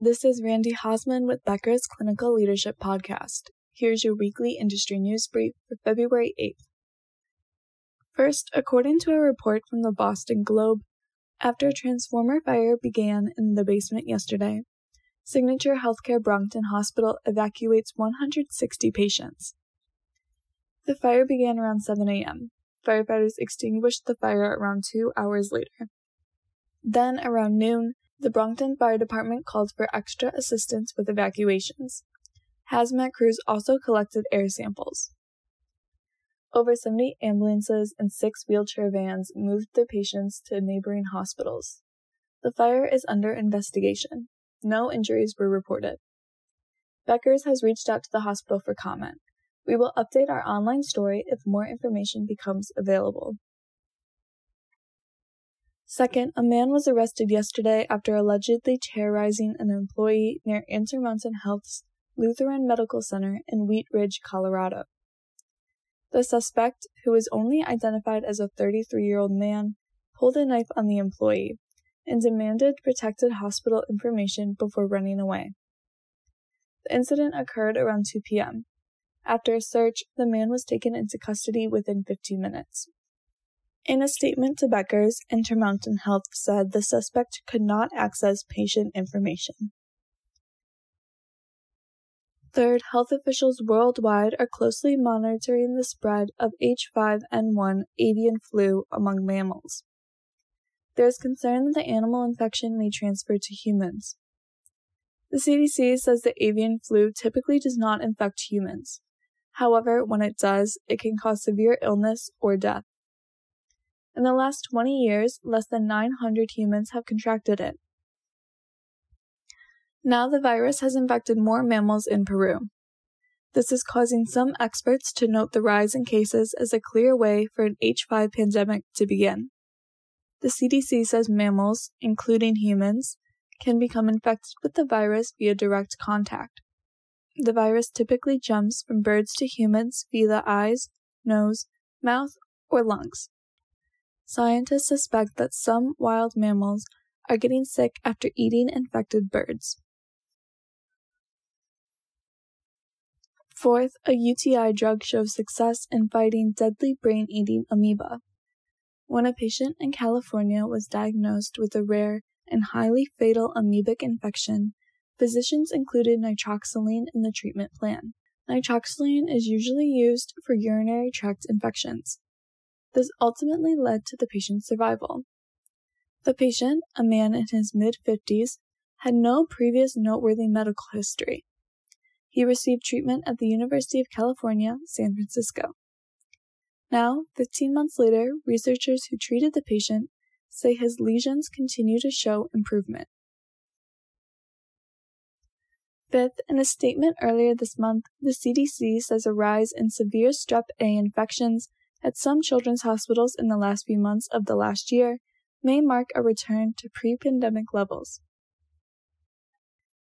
This is Randy Hosman with Becker's Clinical Leadership Podcast. Here's your weekly industry news brief for February 8th. First, according to a report from the Boston Globe, after a transformer fire began in the basement yesterday, Signature Healthcare Brockton Hospital evacuates 160 patients. The fire began around 7 a.m. Firefighters extinguished the fire around two hours later. Then, around noon, the Brockton Fire Department called for extra assistance with evacuations. Hazmat crews also collected air samples. Over 70 ambulances and six wheelchair vans moved the patients to neighboring hospitals. The fire is under investigation. No injuries were reported. Becker's has reached out to the hospital for comment. We will update our online story if more information becomes available. Second, a man was arrested yesterday after allegedly terrorizing an employee near Intermountain Health's Lutheran Medical Center in Wheat Ridge, Colorado. The suspect, who was only identified as a 33 year old man, pulled a knife on the employee and demanded protected hospital information before running away. The incident occurred around 2 p.m. After a search, the man was taken into custody within 15 minutes. In a statement to Becker's, Intermountain Health said the suspect could not access patient information. Third, health officials worldwide are closely monitoring the spread of H5N1 avian flu among mammals. There is concern that the animal infection may transfer to humans. The CDC says the avian flu typically does not infect humans. However, when it does, it can cause severe illness or death. In the last 20 years, less than 900 humans have contracted it. Now the virus has infected more mammals in Peru. This is causing some experts to note the rise in cases as a clear way for an H5 pandemic to begin. The CDC says mammals, including humans, can become infected with the virus via direct contact. The virus typically jumps from birds to humans via the eyes, nose, mouth, or lungs. Scientists suspect that some wild mammals are getting sick after eating infected birds. Fourth, a UTI drug shows success in fighting deadly brain eating amoeba. When a patient in California was diagnosed with a rare and highly fatal amoebic infection, physicians included nitroxoline in the treatment plan. Nitroxoline is usually used for urinary tract infections. This ultimately led to the patient's survival. The patient, a man in his mid 50s, had no previous noteworthy medical history. He received treatment at the University of California, San Francisco. Now, 15 months later, researchers who treated the patient say his lesions continue to show improvement. Fifth, in a statement earlier this month, the CDC says a rise in severe strep A infections at some children's hospitals in the last few months of the last year may mark a return to pre pandemic levels.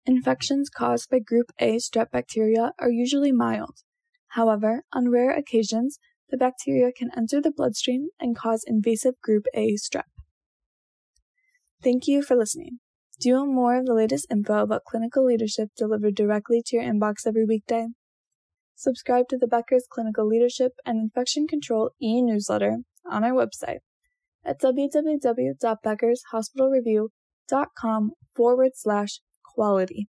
Infections caused by group A strep bacteria are usually mild. However, on rare occasions, the bacteria can enter the bloodstream and cause invasive group A strep. Thank you for listening. Do you want more of the latest info about clinical leadership delivered directly to your inbox every weekday? Subscribe to the Becker's Clinical Leadership and Infection Control e newsletter on our website at www.beckershospitalreview.com forward slash quality.